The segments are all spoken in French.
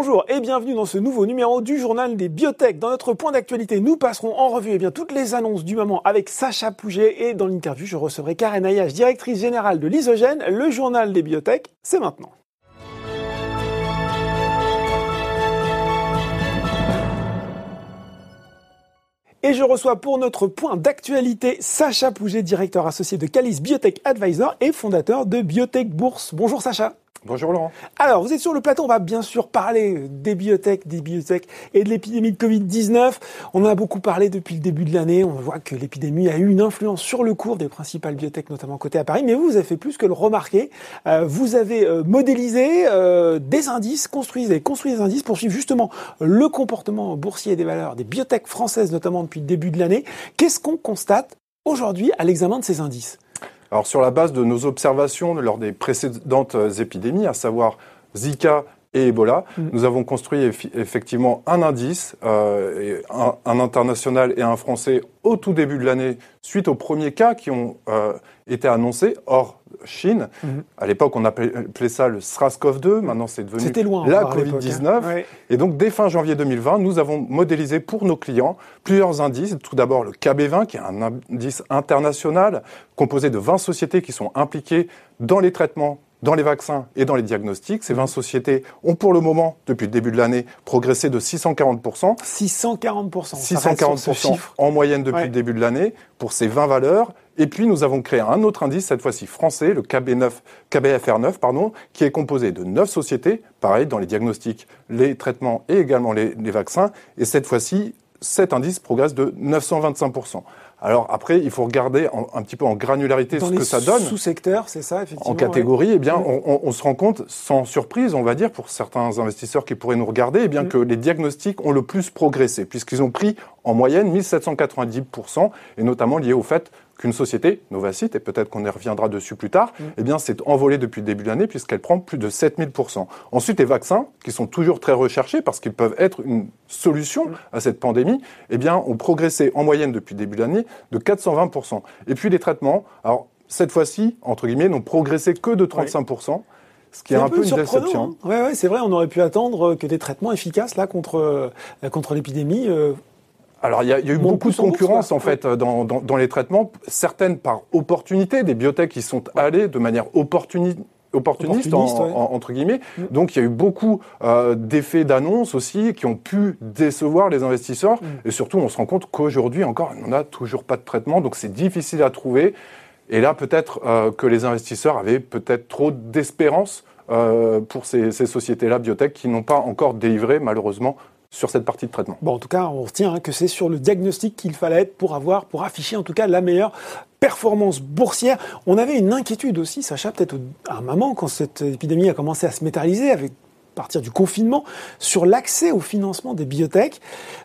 Bonjour et bienvenue dans ce nouveau numéro du journal des biotech. Dans notre point d'actualité, nous passerons en revue eh bien, toutes les annonces du moment avec Sacha Pouget et dans l'interview, je recevrai Karen Ayage, directrice générale de l'Isogène. Le journal des biotech, c'est maintenant. Et je reçois pour notre point d'actualité Sacha Pouget, directeur associé de Calis Biotech Advisor et fondateur de Biotech Bourse. Bonjour Sacha. Bonjour Laurent. Alors, vous êtes sur le plateau, on va bien sûr parler des biotech, des biotech et de l'épidémie de Covid-19. On en a beaucoup parlé depuis le début de l'année. On voit que l'épidémie a eu une influence sur le cours des principales biotech, notamment côté à Paris. Mais vous, avez fait plus que le remarquer. Euh, vous avez euh, modélisé euh, des indices, construit, des indices pour suivre justement le comportement boursier des valeurs des biotech françaises, notamment depuis le début de l'année. Qu'est-ce qu'on constate aujourd'hui à l'examen de ces indices? Alors sur la base de nos observations lors des précédentes euh, épidémies, à savoir Zika et Ebola, mm. nous avons construit effectivement un indice, euh, un, international et un français au tout début de l'année, suite aux premiers cas qui ont euh, été annoncés. Or, Chine. Mhm. À l'époque, on appelait ça le SRAS-CoV-2. Maintenant, c'est devenu la Covid-19. Hein. Et donc, dès fin janvier 2020, nous avons modélisé pour nos clients plusieurs indices. Tout d'abord, le KB20, qui est un indice international composé de 20 sociétés qui sont impliquées dans les traitements dans les vaccins et dans les diagnostics. Ces 20 sociétés ont pour le moment, depuis le début de l'année, progressé de 640%. 640%. 640% en moyenne depuis le début de l'année pour ces 20 valeurs. Et puis nous avons créé un autre indice, cette fois-ci français, le KB9, KBFR9, pardon, qui est composé de 9 sociétés, pareil, dans les diagnostics, les traitements et également les, les vaccins. Et cette fois-ci, cet indice progresse de 925%. Alors après, il faut regarder un petit peu en granularité ce que ça donne. Sous-secteurs, c'est ça, effectivement. En catégorie, eh bien, on, on, se rend compte, sans surprise, on va dire, pour certains investisseurs qui pourraient nous regarder, eh bien, mm. que les diagnostics ont le plus progressé, puisqu'ils ont pris en moyenne 1790%, et notamment lié au fait qu'une société, Novacite, et peut-être qu'on y reviendra dessus plus tard, mm. eh bien, s'est envolée depuis le début de l'année puisqu'elle prend plus de 7000%. Ensuite, les vaccins, qui sont toujours très recherchés parce qu'ils peuvent être une solution mm. à cette pandémie, eh bien, ont progressé en moyenne depuis le début de l'année de 420%. Et puis, les traitements, alors, cette fois-ci, entre guillemets, n'ont progressé que de 35%. Ce qui est, un, peu, une déception. Hein. Oui, ouais, c'est vrai, on aurait pu attendre que des traitements efficaces là contre, euh, contre l'épidémie euh, alors, il y, a, eu beaucoup de concurrence, en fait, dans, dans, les traitements, certaines par opportunité, des biotech qui sont allées de manière opportuniste opportuniste, entre guillemets. Mm. Donc il y a eu beaucoup euh, d'effets d'annonce aussi qui ont pu décevoir les investisseurs. Mm. Et surtout, on se rend compte qu'aujourd'hui encore, on n'a toujours pas de traitement, donc c'est difficile à trouver. Et là, peut-être euh, que les investisseurs avaient peut-être trop d'espérance euh, pour ces, ces sociétés-là, biotech, qui n'ont pas encore délivré malheureusement sur cette partie de traitement. Bon, en tout cas, on retient hein, que c'est sur le diagnostic qu'il fallait être pour avoir, pour afficher en tout cas la meilleure performance boursière. On avait une inquiétude aussi, Sacha, peut-être à un moment quand cette épidémie a commencé à se métalliser avec partir du confinement, sur l'accès au financement des biotech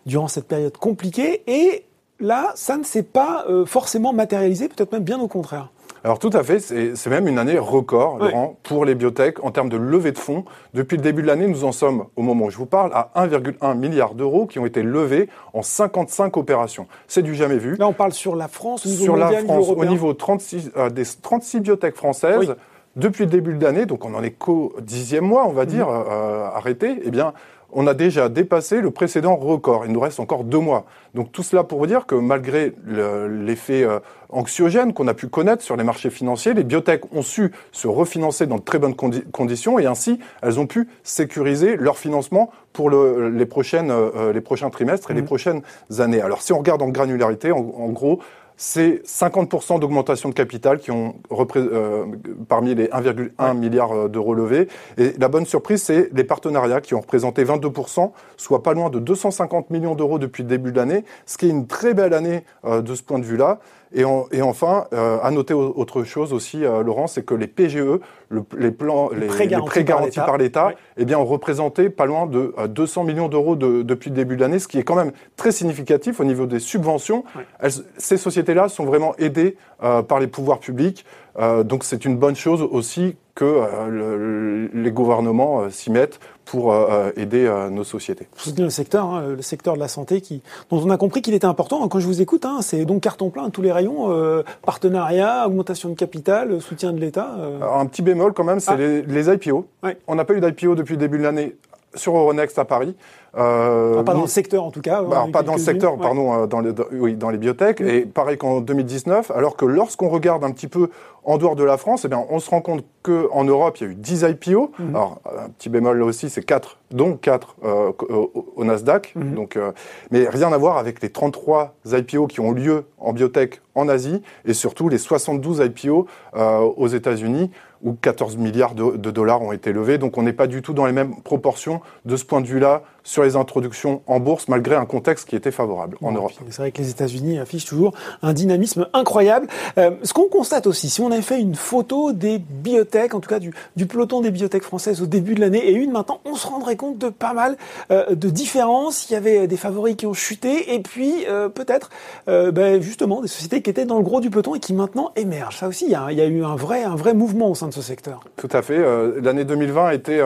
durant cette période compliquée. Et là, ça ne s'est pas euh, forcément matérialisé, peut-être même bien au contraire. Alors tout à fait, c'est même une année record, Laurent, pour les biotech en termes de levée de fonds. Depuis le début de l'année, nous en sommes, au moment où je vous parle, à 1,1 milliard d'euros qui ont été levés en 55 opérations. C'est du jamais vu. Là, on parle sur la France, au niveau sur la France, au niveau 36, euh, des 36 biotech françaises. Depuis le début de l'année, donc on en est qu'au dixième mois, on va dire, mhm. euh, arrêté, eh bien, on a déjà dépassé le précédent record. Il nous reste encore deux mois. Donc tout cela pour vous dire que malgré l'effet euh, anxiogène qu'on a pu connaître sur les marchés financiers, les biotech ont su se refinancer dans de très bonnes conditions et ainsi elles ont pu sécuriser leur financement pour les, prochaines, euh, les prochains trimestres et les mmh. prochaines années. Alors si on regarde en granularité, en gros, c'est 50% d'augmentation de capital qui ont euh, parmi les 1,1 milliard d'euros levés. Et la bonne surprise, c'est les partenariats qui ont représenté 22%, soit pas loin de 250 millions d'euros depuis le début de l'année, ce qui est une très belle année euh, de ce point de vue-là. Et, et, enfin, euh, à noter autre chose aussi, euh, Laurent, c'est que les PGE, les plans, les, prêts garantis, par l'État, eh bien, ont représenté pas loin de 200 euh, millions d'euros de, depuis le début de l'année, ce qui est quand même très significatif au niveau des subventions. ces sociétés-là sont vraiment aidées euh, par les pouvoirs publics. Donc c'est une bonne chose aussi que euh, les gouvernements s'y mettent pour aider nos sociétés. le secteur, hein, le secteur de la santé, qui, dont on a compris qu'il était important. Quand je vous écoute, hein, c'est donc carton plein tous les rayons, partenariat, augmentation de capital, soutien de l'État. Un petit bémol quand même, c'est ah. les, IPO. On n'a pas eu d'IPO depuis le début de l'année sur Euronext à Paris. Euh, ah, pas dans le secteur en tout cas. Bah, pas dans le secteur, pardon, euh, dans les, oui, dans les biotech. Et pareil qu'en 2019, alors que lorsqu'on regarde un petit peu en dehors de la France, eh bien, on se rend compte qu'en Europe, il y a eu 10 IPO. Mhm. Alors, un petit bémol là aussi, c'est 4, dont 4 euh, au Nasdaq. Mhm. Donc, euh, mais rien à voir avec les 33 IPO qui ont lieu en biotech en Asie et surtout les 72 IPO euh, aux États-Unis où 14 milliards de, de, dollars ont été levés. Donc on n'est pas du tout dans les mêmes proportions de ce point de vue-là sur les introductions en bourse, malgré un contexte qui était favorable en Europe. C'est vrai que les États-Unis affichent toujours un dynamisme incroyable. Euh, ce qu'on constate aussi, si on avait fait une photo des biotech, en tout cas du, du peloton des biotech françaises au début de l'année et une maintenant, on se rendrait compte de pas mal euh, de différences. Il y avait des favoris qui ont chuté et puis euh, peut-être euh, ben, justement des sociétés qui étaient dans le gros du peloton et qui maintenant émergent. Ça aussi, il y a, il y a eu un vrai, un vrai mouvement au sein de ce secteur. Tout à fait. Euh, l'année 2020 a été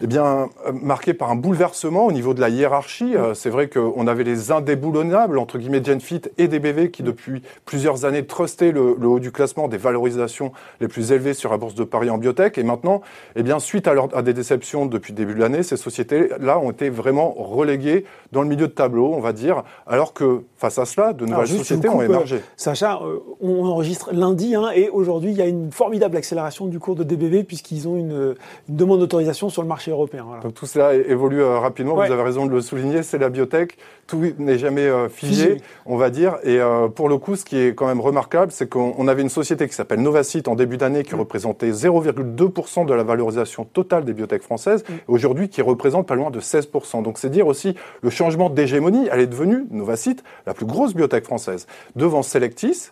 eh bien, euh, marqué par un bouleversement au niveau de la hiérarchie. Euh, c'est vrai qu'on avait les indéboulonnables, entre guillemets, Genfit et DBV, qui depuis plusieurs années trustaient le, haut du classement des valorisations les plus élevées sur la bourse de Paris en biotech. Et maintenant, eh bien, suite à, à des déceptions depuis le début de l'année, ces sociétés-là ont été vraiment reléguées dans le milieu de tableau, on va dire, alors que face à cela, de nouvelles sociétés ont émergé. Euh, Sacha, on enregistre lundi, hein, et aujourd'hui, il y a une formidable accélération du cours de DBV puisqu'ils ont une, une demande d'autorisation sur le marché européen. Donc tout cela évolue euh, rapidement, vous avez raison de le souligner, c'est la biotech, tout n'est jamais euh, figé, on va dire. Et euh, pour le coup, ce qui est quand même remarquable, c'est qu'on avait une société qui s'appelle Novacite en début d'année qui mm. représentait 0,2% de la valorisation totale des biotech françaises, mm. aujourd'hui qui représente pas loin de 16%. Donc c'est dire aussi le changement d'hégémonie, elle est devenue, Novacite, la plus grosse biotech française, devant Selectis,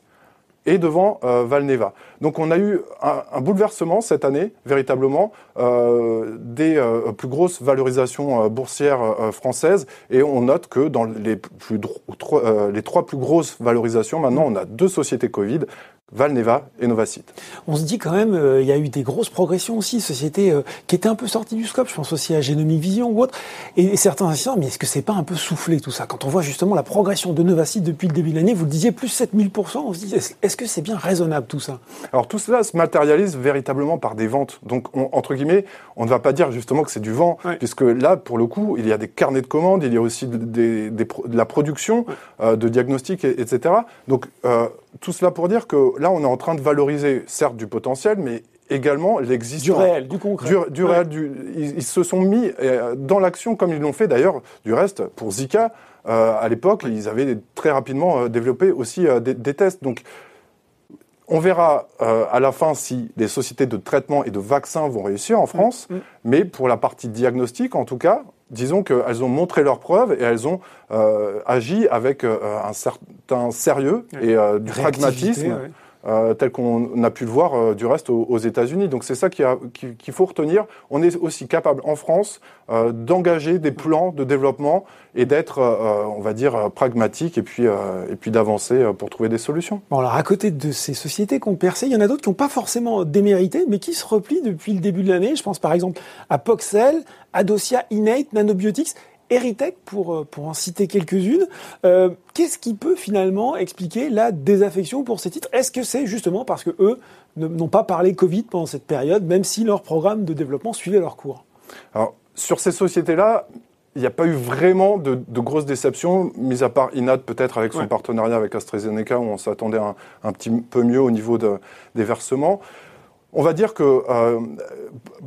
et devant euh, Valneva. Donc on a eu un, bouleversement cette année, véritablement, euh, des euh, plus grosses valorisations boursières françaises, et on note que dans les, les trois plus grosses valorisations, maintenant on a deux sociétés Covid, Valneva et Novacite. On se dit quand même, euh, il y a eu des grosses progressions aussi, sociétés euh, qui étaient un peu sorties du scope, je pense aussi à Genomic Vision ou autre, et, certains assistants, mais est-ce que c'est pas un peu soufflé tout ça? Quand on voit justement la progression de Novacite depuis le début de l'année, vous le disiez, plus 7000%, on se dit, est-ce que c'est bien raisonnable tout ça? Alors tout cela se matérialise véritablement par des ventes. Donc entre guillemets, on ne va pas dire justement que c'est du vent, puisque là, pour le coup, il y a des carnets de commandes, il y a aussi de, la production, euh, de diagnostics, etc. Donc tout cela pour dire que là, on est en train de valoriser, certes, du potentiel, mais également l'existence. Du réel, du concret. Du, réel, ils, se sont mis euh, dans l'action comme ils l'ont fait d'ailleurs, du reste, pour Zika. Euh, à l'époque, ils avaient très rapidement euh, développé aussi des, tests. Donc, on verra à la fin si les sociétés de traitement et de vaccins vont réussir en France, mm, mm. mais pour la partie diagnostique, en tout cas, disons qu'elles ont montré leurs preuves et elles ont agi avec un certain sérieux et du pragmatisme. Euh, tel qu'on a pu le voir euh, du reste aux, États-Unis. Donc c'est ça qu'il faut retenir. On est aussi capable en France euh, d'engager des plans de développement et d'être, on va dire, pragmatique et puis, puis d'avancer pour trouver des solutions. Bon, alors à côté de ces sociétés qui ont percé, il y en a d'autres qui n'ont pas forcément démérité, mais qui se replient depuis le début de l'année. Je pense par exemple à Poxel, Adosia Innate, Nanobiotics. Eritech, pour, euh, pour en citer quelques-unes. Euh, Qu'est-ce qui peut finalement expliquer la désaffection pour ces titres? Est-ce que c'est justement parce que eux n'ont pas parlé Covid pendant cette période, même si leur programme de développement suivait leur cours? Alors, sur ces sociétés-là, il n'y a pas eu vraiment de, de, grosses déceptions, mis à part Inat peut-être avec son partenariat avec AstraZeneca, où on s'attendait un, un, petit peu mieux au niveau de, des versements. On va dire que euh,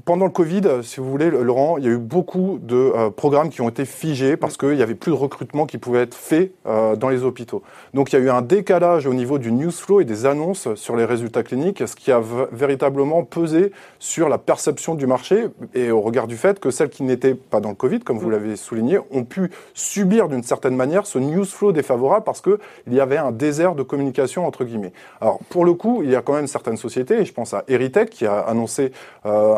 pendant le Covid, si vous voulez, Laurent, il y a eu beaucoup de euh, programmes qui ont été figés parce qu'il n'y avait plus de recrutement qui pouvait être fait euh, dans les hôpitaux. Donc il y a eu un décalage au niveau du news flow et des annonces sur les résultats cliniques, ce qui a véritablement pesé sur la perception du marché et au regard du fait que celles qui n'étaient pas dans le Covid, comme vous l'avez souligné, ont pu subir d'une certaine manière ce news flow défavorable parce qu'il y avait un désert de communication entre guillemets. Alors pour le coup, il y a quand même certaines sociétés, et je pense à Heritage, qui a annoncé euh,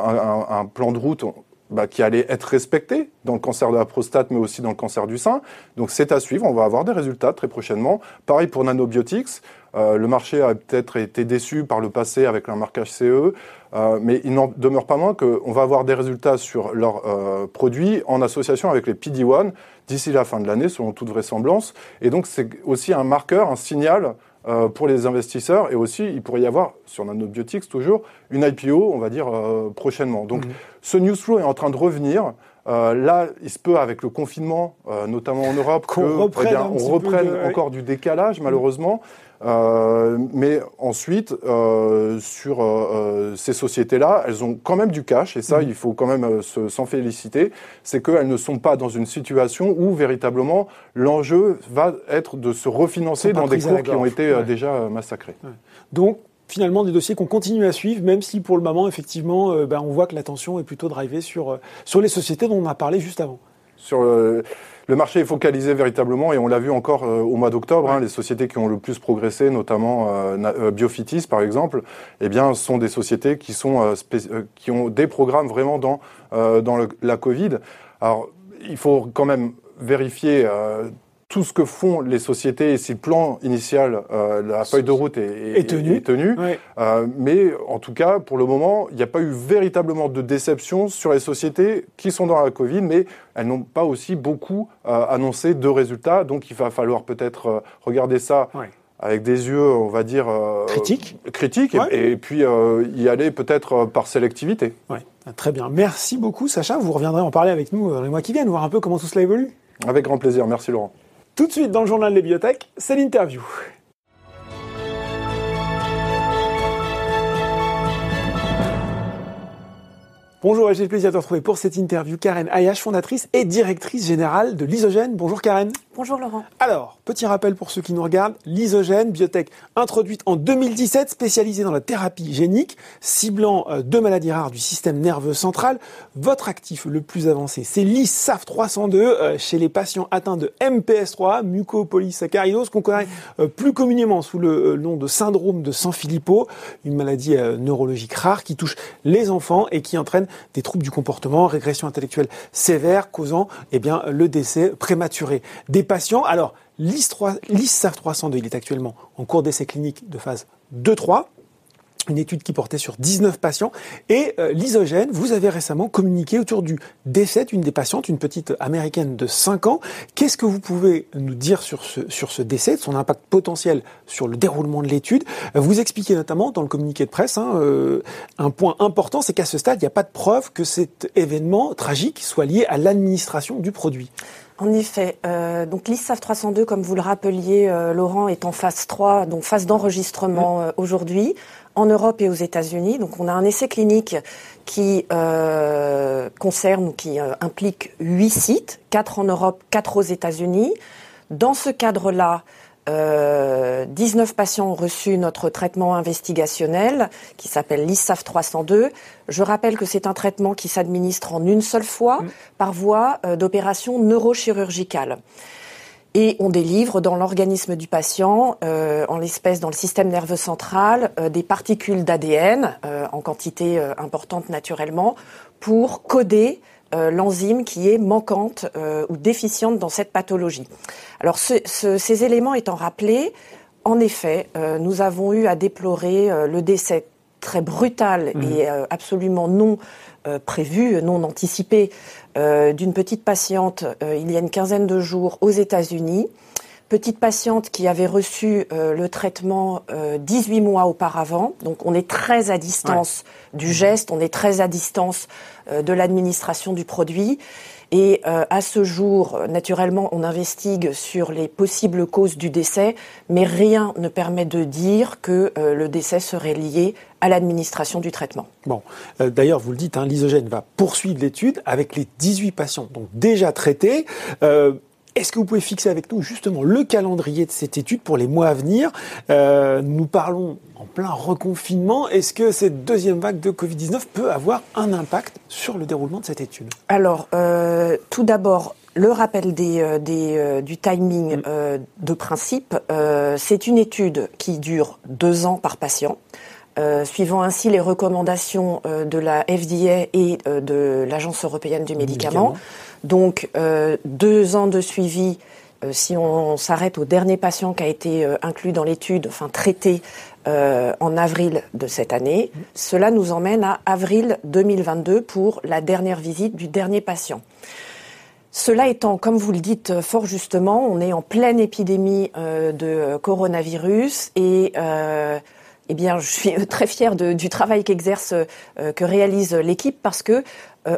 un, plan de route bah, qui allait être respecté dans le cancer de la prostate, mais aussi dans le cancer du sein. Donc c'est à suivre, on va avoir des résultats très prochainement. Pareil pour Nanobiotics, euh, le marché a peut-être été déçu par le passé avec un marquage CE, euh, mais il n'en demeure pas moins qu'on va avoir des résultats sur leurs produits en association avec les PD-1 d'ici la fin de l'année, selon toute vraisemblance. Et donc c'est aussi un marqueur, un signal euh, pour les investisseurs et aussi il pourrait y avoir sur Nanobiotics toujours une IPO on va dire euh, prochainement donc mhm. ce news flow est en train de revenir là, il se peut avec le confinement, notamment en Europe, qu'on reprenne, eh on reprenne encore du décalage, malheureusement. Euh, mais ensuite, euh, sur euh, ces sociétés-là, elles ont quand même du cash, et ça, mmh. il faut quand même s'en féliciter, c'est qu'elles ne sont pas dans une situation où véritablement l'enjeu va être de se refinancer dans des cours qui ont été déjà massacrés. Donc, finalement des dossiers qu'on continue à suivre, même si pour le moment, effectivement, ben, on voit que l'attention est plutôt drivée sur, sur les sociétés dont on a parlé juste avant. Sur le marché est focalisé véritablement et on l'a vu encore euh, au mois d'octobre. Hein, les sociétés qui ont le plus progressé, notamment euh, euh, Biofitis par exemple, eh bien, sont des sociétés qui sont qui ont des programmes vraiment dans dans la Covid. Alors, il faut quand même vérifier tout ce que font les sociétés et si le plan initial, euh, la feuille de route est, tenu. Euh, mais en tout cas, pour le moment, il n'y a pas eu véritablement de déception sur les sociétés qui sont dans la Covid, mais elles n'ont pas aussi beaucoup euh, annoncé de résultats. Donc il va falloir peut-être regarder ça. Avec des yeux, on va dire critiques, critiques, et, puis y aller peut-être par sélectivité. Très bien, merci beaucoup, Sacha. Vous reviendrez en parler avec nous dans les mois qui viennent, voir un peu comment tout cela évolue. Avec grand plaisir, merci Laurent. Tout de suite dans le journal des bibliothèques, c'est l'interview. Bonjour, j'ai le plaisir de retrouver pour cette interview Karen Ayash, fondatrice et directrice générale de l'Isogène. Bonjour Karen. Bonjour Laurent. Alors, petit rappel pour ceux qui nous regardent, l'Isogène, biotech introduite en 2017, spécialisée dans la thérapie génique, ciblant euh, deux maladies rares du système nerveux central. Votre actif le plus avancé, c'est l'ISAF 302 euh, chez les patients atteints de MPS3, mucopolysaccharidose, qu'on connaît euh, plus communément sous le nom de syndrome de Sanfilippo, une maladie neurologique rare qui touche les enfants et qui entraîne des troubles du comportement, régression intellectuelle sévère, causant eh bien, le décès prématuré des patients. Alors, l'ISAF 302, il est actuellement en cours d'essai clinique de phase 2-3 une étude qui portait sur 19 patients. Et euh, l'isogène, vous avez récemment communiqué autour du décès d'une des patientes, une petite américaine de 5 ans. Qu'est-ce que vous pouvez nous dire sur ce, sur ce décès, de son impact potentiel sur le déroulement de l'étude? Vous expliquez notamment dans le communiqué de presse hein, euh, un point important, c'est qu'à ce stade, il n'y a pas de preuve que cet événement tragique soit lié à l'administration du produit. En effet, euh, donc l'ISAF 302, comme vous le rappeliez, euh, Laurent, est en phase 3, donc phase d'enregistrement euh, aujourd'hui en Europe et aux États-Unis. Donc on a un essai clinique qui euh, concerne ou qui euh, implique huit sites, quatre en Europe, quatre aux États-Unis. Dans ce cadre-là, euh, 19 patients ont reçu notre traitement investigationnel qui s'appelle l'ISAF 302. Je rappelle que c'est un traitement qui s'administre en une seule fois mmh. par voie euh, d'opération neurochirurgicale et on délivre dans l'organisme du patient, euh, en l'espèce dans le système nerveux central, euh, des particules d'ADN euh, en quantité importante naturellement pour coder l'enzyme qui est manquante ou déficiente dans cette pathologie. Alors ces éléments étant rappelés, en effet, nous avons eu à déplorer le décès très brutal mmh. et absolument non prévu, non anticipé euh, d'une petite patiente euh, il y a une quinzaine de jours aux États-Unis. Petite patiente qui avait reçu euh, le traitement 18 mois auparavant. Donc on est très à distance du geste, on est très à distance de l'administration du produit. Et à ce jour, naturellement, on investigue sur les possibles causes du décès, mais rien ne permet de dire que le décès serait lié à l'administration du traitement. Bon, euh, d'ailleurs, vous le dites, hein, l'isogène va poursuivre l'étude avec les 18 patients donc déjà traités. Euh, est-ce que vous pouvez fixer avec nous justement le calendrier de cette étude pour les mois à venir? Euh, Nous parlons en plein reconfinement. Est-ce que cette deuxième vague de Covid-19 peut avoir un impact sur le déroulement de cette étude? Alors, tout d'abord, le rappel des, des du timing de principe, c'est une étude qui dure deux ans par patient. Euh, suivant ainsi les recommandations euh, de la FDA et euh, de l'Agence européenne du médicament. Donc deux ans de suivi si on s'arrête au dernier patient qui a été inclus dans l'étude, enfin traité en avril de cette année, cela nous emmène à avril 2022 pour la dernière visite du dernier patient. Cela étant, comme vous le dites fort justement, on est en pleine épidémie de coronavirus et eh bien, je suis très fière du travail qu'exerce, que réalise l'équipe parce que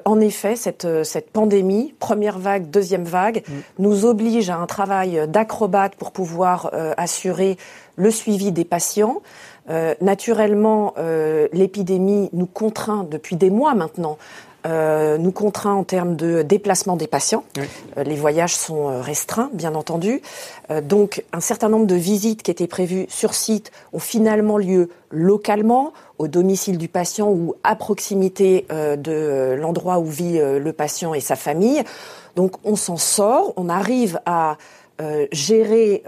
en effet, cette, cette pandémie, première vague, deuxième vague, mm. nous oblige à un travail d'acrobate pour pouvoir assurer le suivi des patients. Euh, naturellement, euh, l'épidémie nous contraint depuis des mois maintenant euh, nous contraint en termes de déplacement des patients. Euh, les voyages sont euh, restreints, bien entendu. donc, un certain nombre de visites qui étaient prévues sur site ont finalement lieu localement, au domicile du patient ou à proximité de l'endroit où vit le patient et sa famille. Donc, on s'en sort, on arrive à gérer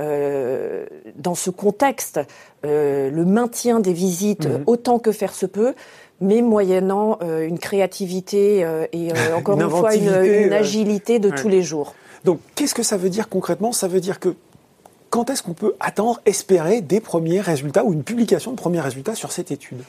dans ce contexte le maintien des visites mhm. autant que faire se peut mais moyennant euh, une créativité euh, et euh, encore une, fois une, agilité de tous les jours. Donc, qu'est-ce que ça veut dire concrètement? Ça veut dire que quand est-ce qu'on peut attendre, espérer des premiers résultats ou une publication de premiers résultats sur cette étude?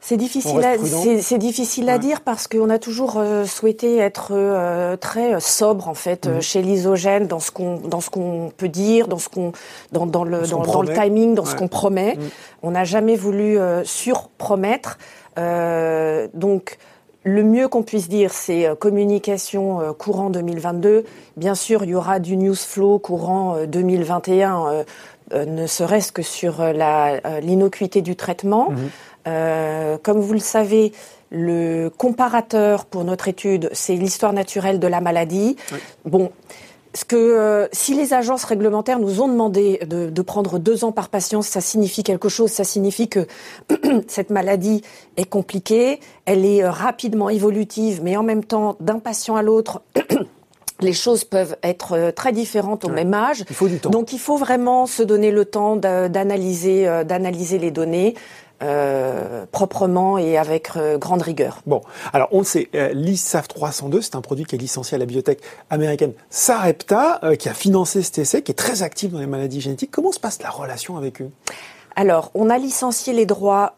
C'est difficile, à, c'est, difficile à dire parce qu'on a toujours souhaité être très sobre en fait mhm. chez l'isogène dans ce qu'on dans ce qu'on peut dire, dans ce qu'on dans, dans le dans, le timing, dans ce qu'on promet. Mhm. On n'a jamais voulu surpromettre. Euh, donc, le mieux qu'on puisse dire, c'est euh, communication euh, courant 2022. Bien sûr, il y aura du news flow courant 2021, ne serait-ce que sur l'innocuité du traitement. Mhm. comme vous le savez, le comparateur pour notre étude, c'est l'histoire naturelle de la maladie. Bon, ce que euh, si les agences réglementaires nous ont demandé de, de, prendre deux ans par patient, ça signifie quelque chose. Ça signifie que cette maladie est compliquée, elle est euh, rapidement évolutive, mais en même temps, d'un patient à l'autre. les choses peuvent être euh, très différentes au même âge. Il faut du temps. Donc il faut vraiment se donner le temps d'analyser, d'analyser les données. Euh, proprement et avec euh, grande rigueur. Bon, alors on le sait, euh, l'ISAF 302, c'est un produit qui est licencié à la biotech américaine Sarepta, qui a financé cet essai, qui est très actif dans les maladies génétiques. Comment se passe la relation avec eux? Alors, on a licencié les droits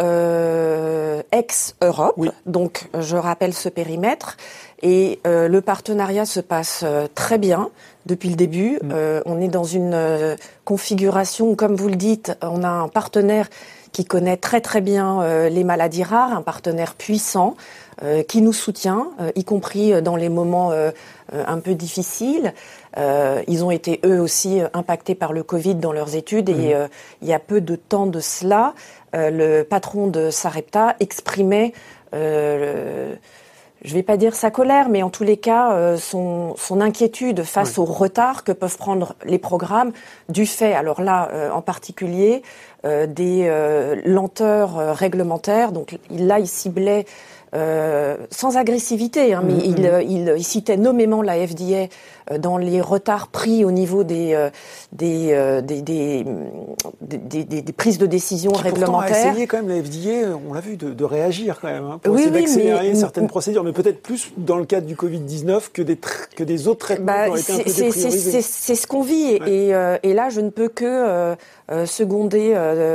ex-Europe, donc je rappelle ce périmètre, et le partenariat se passe très bien depuis le début. Mm. on est dans une configuration comme vous le dites, on a un partenaire qui connaît très très bien euh, les maladies rares, un partenaire puissant euh, qui nous soutient, euh, y compris dans les moments un peu difficiles. ils ont été eux aussi impactés par le Covid dans leurs études et mmh. il y a peu de temps de cela, le patron de Sarepta exprimait je ne vais pas dire sa colère, mais en tous les cas, euh, son, son, inquiétude face au retard que peuvent prendre les programmes du fait, alors là euh, en particulier, euh, des lenteurs réglementaires. Donc là, il ciblait euh, sans agressivité, hein, mais mm-hmm. il, il, il, citait nommément la FDA dans les retards pris au niveau des, des, des, des, des, prises de décision réglementaires. a essayé quand même la FDA, on l'a vu, de, de, réagir quand même, hein, pour essayer d'accélérer certaines procédures, mais peut-être plus dans le cadre du Covid-19 que des, que des autres traitements bah, qui ont été un peu C'est ce qu'on vit, et, et, là je ne peux que seconder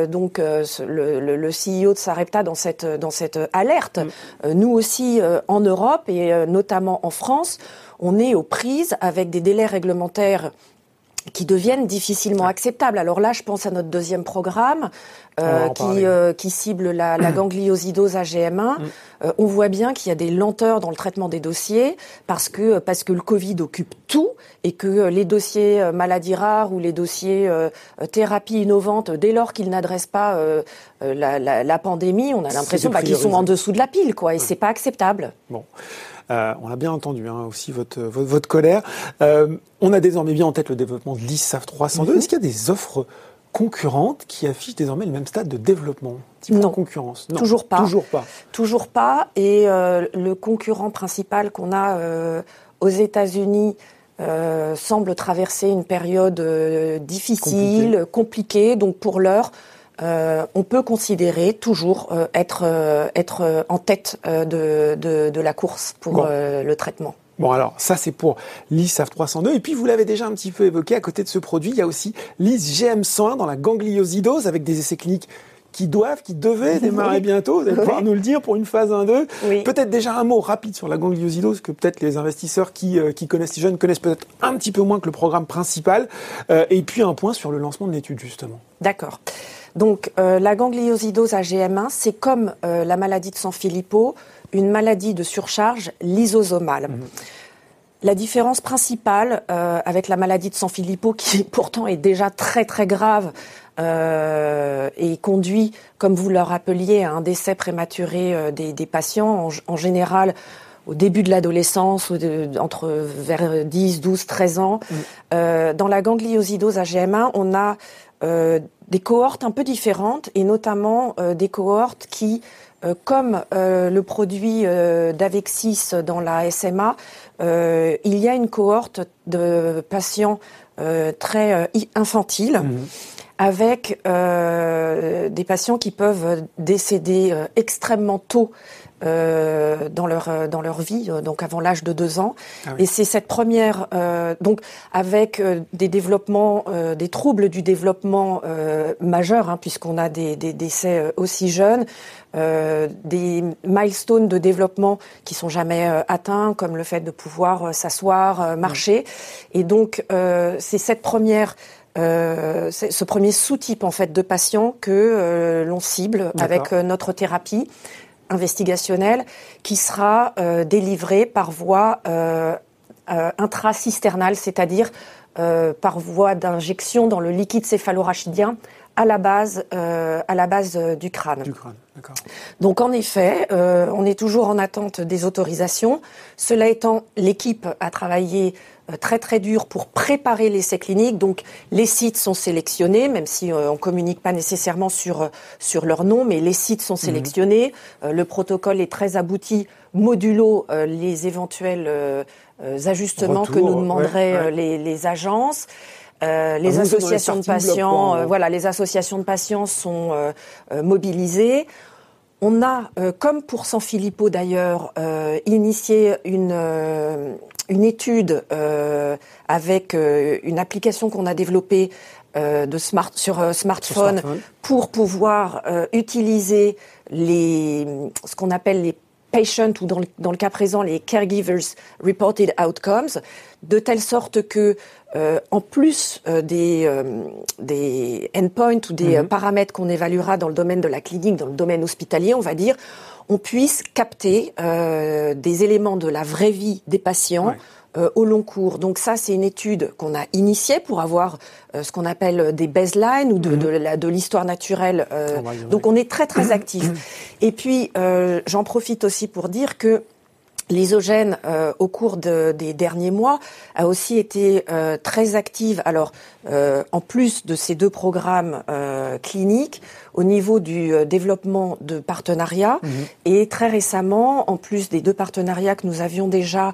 donc le, le, le, CEO de Sarepta dans cette, dans cette alerte. Mm. Euh, nous aussi, euh, en Europe et euh, notamment en France, on est aux prises avec des délais réglementaires qui deviennent difficilement acceptables. Alors là, je pense à notre deuxième programme qui, qui cible la, la gangliosidose AGM1. Mm. on voit bien qu'il y a des lenteurs dans le traitement des dossiers parce que parce que le Covid occupe tout et que les dossiers maladies rares ou les dossiers thérapie innovante, dès lors qu'ils n'adressent pas euh, la, la, la, pandémie, on a l'impression bah, qu'ils sont en dessous de la pile, quoi, et c'est pas acceptable. Bon. Euh, on a bien entendu hein, aussi votre, votre, votre colère. Euh, on a désormais bien en tête le développement de l'ISAF 302. Mhm. Est-ce qu'il y a des offres concurrentes qui affichent désormais le même stade de développement? Non. concurrence? Non. Toujours pas. Toujours pas. Toujours pas. Et euh, le concurrent principal qu'on a aux États-Unis euh, semble traverser une période difficile, compliquée. Donc pour l'heure, euh, on peut considérer toujours euh, être, euh, être en tête de, de, de, la course pour le traitement. Bon alors ça c'est pour l'ISAF 302 et puis vous l'avez déjà un petit peu évoqué à côté de ce produit il y a aussi l'IS GM101 dans la gangliosidose avec des essais cliniques qui doivent, qui devaient démarrer bientôt. Vous allez pouvoir nous le dire pour une phase 1-2. Peut-être déjà un mot rapide sur la gangliosidose que peut-être les investisseurs qui, qui connaissent les jeunes connaissent peut-être un petit peu moins que le programme principal. et puis un point sur le lancement de l'étude justement. D'accord. Donc la gangliosidose AGM1, c'est comme la maladie de Sanfilippo, une maladie de surcharge lysosomale. Mhm. La différence principale euh, avec la maladie de Sanfilippo, qui pourtant est déjà très très grave euh, et conduit, comme vous le rappeliez, à un décès prématuré euh, des, des, patients, en, général au début de l'adolescence, entre vers 10, 12, 13 ans. Mm. Euh, dans la gangliosidose AGM1, on a euh, des cohortes un peu différentes, et notamment des cohortes qui euh, comme euh, le produit euh, d'Avexis dans la SMA, il y a une cohorte de patients très infantiles. Mhm. avec des patients qui peuvent décéder extrêmement tôt euh, dans leur euh, dans leur vie, euh, donc avant l'âge de deux ans. Ah Et c'est cette première, euh, donc avec des développements, des troubles du développement majeurs, hein, puisqu'on a des, des décès aussi jeunes, des milestones de développement qui sont jamais atteints, comme le fait de pouvoir s'asseoir, marcher. Et donc c'est cette première euh, ce premier sous-type en fait de patients que l'on cible avec notre thérapie investigationnel qui sera euh, délivré par voie euh, euh, intracisternale, c'est-à-dire par voie d'injection dans le liquide céphalorachidien à la base, à la base du crâne. Du crâne. Donc en effet, on est toujours en attente des autorisations. Cela étant, l'équipe a travaillé euh, très très dur pour préparer l'essai clinique. Donc les sites sont sélectionnés, même si euh, on communique pas nécessairement sur euh, sur leur nom, mais les sites sont mhm. sélectionnés. le protocole est très abouti, modulo les éventuels ajustements que nous demanderaient Les, les, agences. Euh, les ah, associations de patients, voilà, les associations de patients sont mobilisées. On a, comme pour San Filippo d'ailleurs, initié une une étude euh, avec euh, une application qu'on a développée euh, de smart, sur smartphone, pour pouvoir utiliser les, ce qu'on appelle les patients ou dans le, dans le, cas présent les caregivers reported outcomes, de telle sorte que en plus des, des endpoints ou des mm-hmm. paramètres qu'on évaluera dans le domaine de la clinique, dans le domaine hospitalier, on va dire, on puisse capter euh, des éléments de la vraie vie des patients. Euh, au long cours. Donc ça, c'est une étude qu'on a initiée pour avoir euh, ce qu'on appelle des baselines ou de, mhm. de l'histoire naturelle. donc on est très très actif. Et puis j'en profite aussi pour dire que L'isogène, euh, au cours de, des derniers mois, a aussi été euh, très active. Alors, euh, en plus de ces deux programmes cliniques, au niveau du développement de partenariats, mhm. et très récemment, en plus des deux partenariats que nous avions déjà,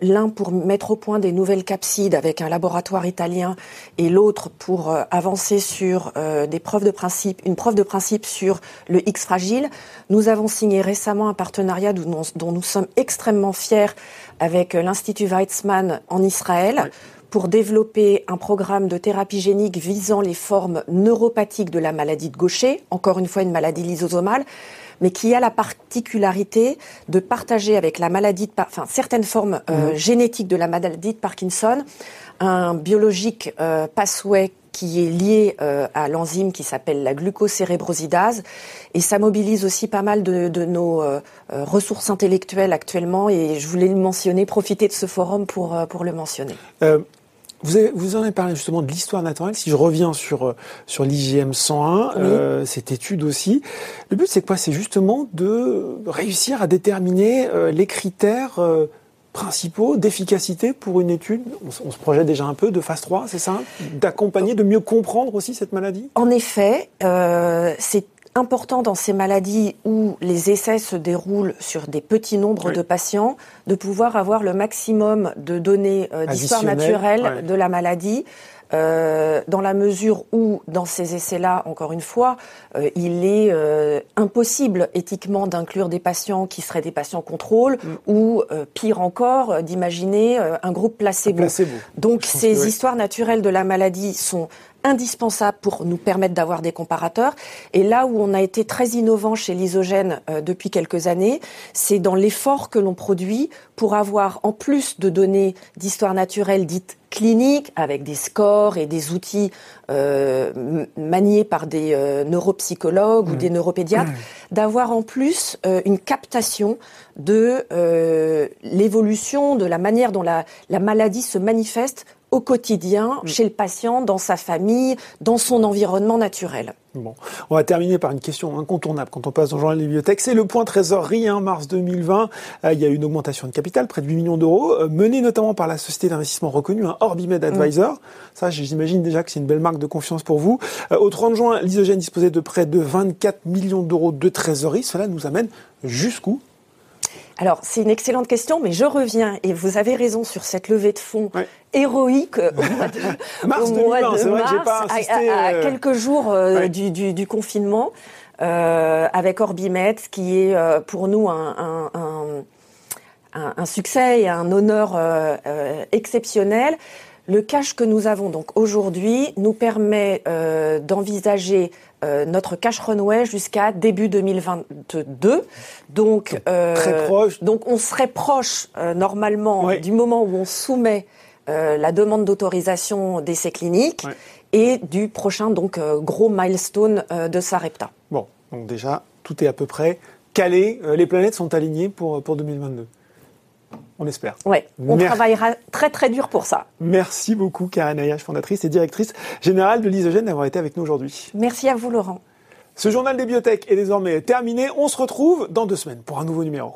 l'un pour mettre au point des nouvelles capsides avec un laboratoire italien, et l'autre pour avancer sur des preuves de principe, une preuve de principe sur le X fragile. Nous avons signé récemment un partenariat dont, dont nous sommes extrêmement extrêmement fiers avec l'Institut Weizmann en Israël. Pour développer un programme de thérapie génique visant les formes neuropathiques de la maladie de Gaucher, encore une fois une maladie lysosomale, mais qui a la particularité de partager avec la maladie, de, enfin certaines formes euh, mmh. génétiques de la maladie de Parkinson, un biologique euh, pathway qui est lié euh, à l'enzyme qui s'appelle la glucocérébrosidase. Et ça mobilise aussi pas mal de, de nos euh, euh, ressources intellectuelles actuellement. Et je voulais le mentionner, profiter de ce forum pour, pour le mentionner. Vous, avez, vous en avez parlé justement de l'histoire naturelle. Si je reviens sur sur l'IGM 101, cette étude aussi, le but c'est quoi? C'est justement de réussir à déterminer les critères principaux d'efficacité pour une étude. On, se projette déjà un peu de phase 3, c'est ça? D'accompagner, de mieux comprendre aussi cette maladie? En effet, euh, c'est important dans ces maladies où les essais se déroulent sur des petits nombres de patients de pouvoir avoir le maximum de données euh, d'histoire naturelle de la maladie euh, dans la mesure où, dans ces essais-là, encore une fois, euh, il est euh, impossible éthiquement d'inclure des patients qui seraient des patients contrôle mm. ou, pire encore, d'imaginer un groupe placebo. Donc ces histoires naturelles de la maladie sont indispensables pour nous permettre d'avoir des comparateurs. Et là où on a été très innovant chez l'isogène depuis quelques années, c'est dans l'effort que l'on produit pour avoir, en plus de données d'histoire naturelle dites clinique avec des scores et des outils maniés par des neuropsychologues ou mmh. des neuropédiatres, mmh. d'avoir en plus une captation de l'évolution, de la manière dont la, la maladie se manifeste au quotidien, mm. chez le patient, dans sa famille, dans son environnement naturel. Bon, on va terminer par une question incontournable quand on passe dans le journal des bibliothèques. C'est le point trésorerie, hein, mars 2020. Euh, il y a eu une augmentation de capital, près de 8 millions d'euros, euh, menée notamment par la société d'investissement reconnue, hein, Orbimed mm. Advisor. Ça, j'imagine déjà que c'est une belle marque de confiance pour vous. Euh, au 30 juin, l'Isogène disposait de près de 24 millions d'euros de trésorerie. Cela nous amène jusqu'où? Alors, c'est une excellente question, mais je reviens, et vous avez raison sur cette levée de fonds héroïque au mois de mars, à, euh. quelques jours euh, du, confinement, euh, avec Orbimet, qui est pour nous un, un, succès et un honneur exceptionnel. Le cash que nous avons donc aujourd'hui nous permet d'envisager euh, notre cash runway jusqu'à début 2022. Donc, euh, très proche. Donc, on serait proche euh, normalement du moment où on soumet la demande d'autorisation d'essai cliniques et du prochain donc gros milestone de Sarepta. Bon, donc déjà tout est à peu près calé. les planètes sont alignées pour pour 2022 on espère. Ouais, on travaillera très très dur pour ça. Merci beaucoup Karen Ayache, fondatrice et directrice générale de l'Isogène d'avoir été avec nous aujourd'hui. Merci à vous Laurent. Ce journal des biotech est désormais terminé. On se retrouve dans deux semaines pour un nouveau numéro.